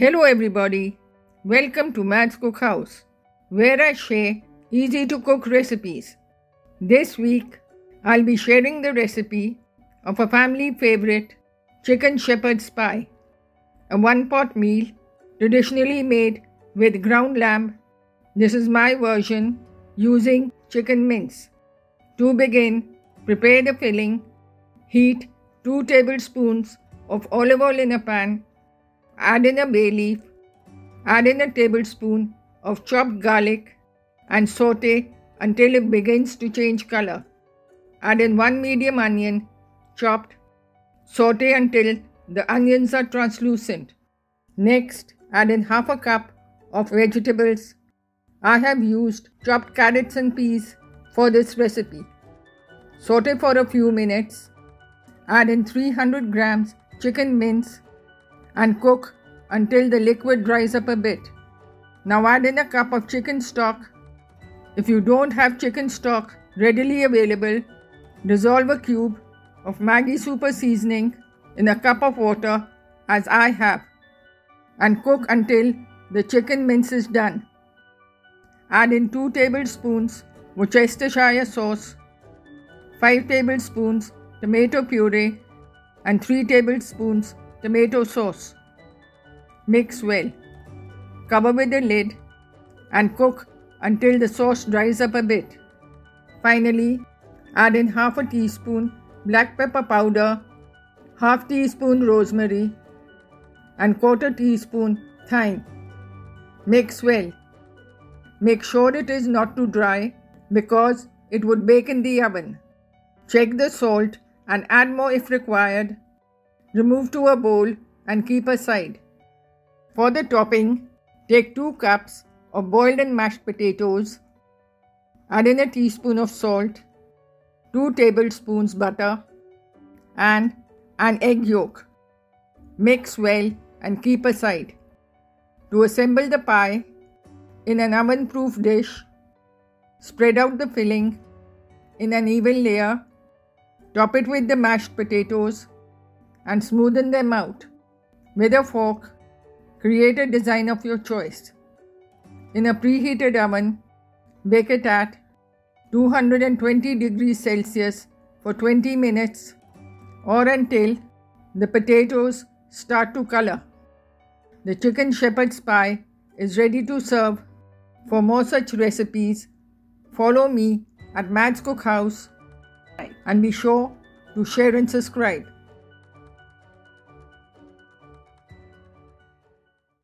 Hello, everybody. Welcome to Matt's Cookhouse, where I share easy to cook recipes. This week, I'll be sharing the recipe of a family favorite chicken shepherd's pie, a one pot meal traditionally made with ground lamb. This is my version using chicken mince. To begin, prepare the filling. Heat 2 tablespoons of olive oil in a pan Add in a bay leaf. Add in a tablespoon of chopped garlic and saute until it begins to change color. Add in one medium onion, chopped. Saute until the onions are translucent. Next, add in half a cup of vegetables. I have used chopped carrots and peas for this recipe. Saute for a few minutes. Add in 300 grams chicken mince and cook until the liquid dries up a bit. Now add in a cup of chicken stock. If you don't have chicken stock readily available, dissolve a cube of Maggi super seasoning in a cup of water as I have and cook until the chicken mince is done. Add in 2 tablespoons Worcestershire sauce, 5 tablespoons tomato puree, and 3 tablespoons tomato sauce. Mix well. Cover with the lid and cook until the sauce dries up a bit. Finally, add in half a teaspoon black pepper powder, half teaspoon rosemary, and quarter teaspoon thyme. Mix well. Make sure it is not too dry because it would bake in the oven. Check the salt and add more if required Remove to a bowl and keep aside. For the topping, take 2 cups of boiled and mashed potatoes, add in a teaspoon of salt, 2 tablespoons butter, and an egg yolk. Mix well and keep aside. To assemble the pie, in an oven proof dish, spread out the filling in an even layer, top it with the mashed potatoes and smoothen them out. With a fork, create a design of your choice. In a preheated oven, bake it at 220 degrees Celsius for 20 minutes or until the potatoes start to color. The chicken shepherd's pie is ready to serve. For more such recipes, follow me at Matt's Cookhouse and be sure to share and subscribe.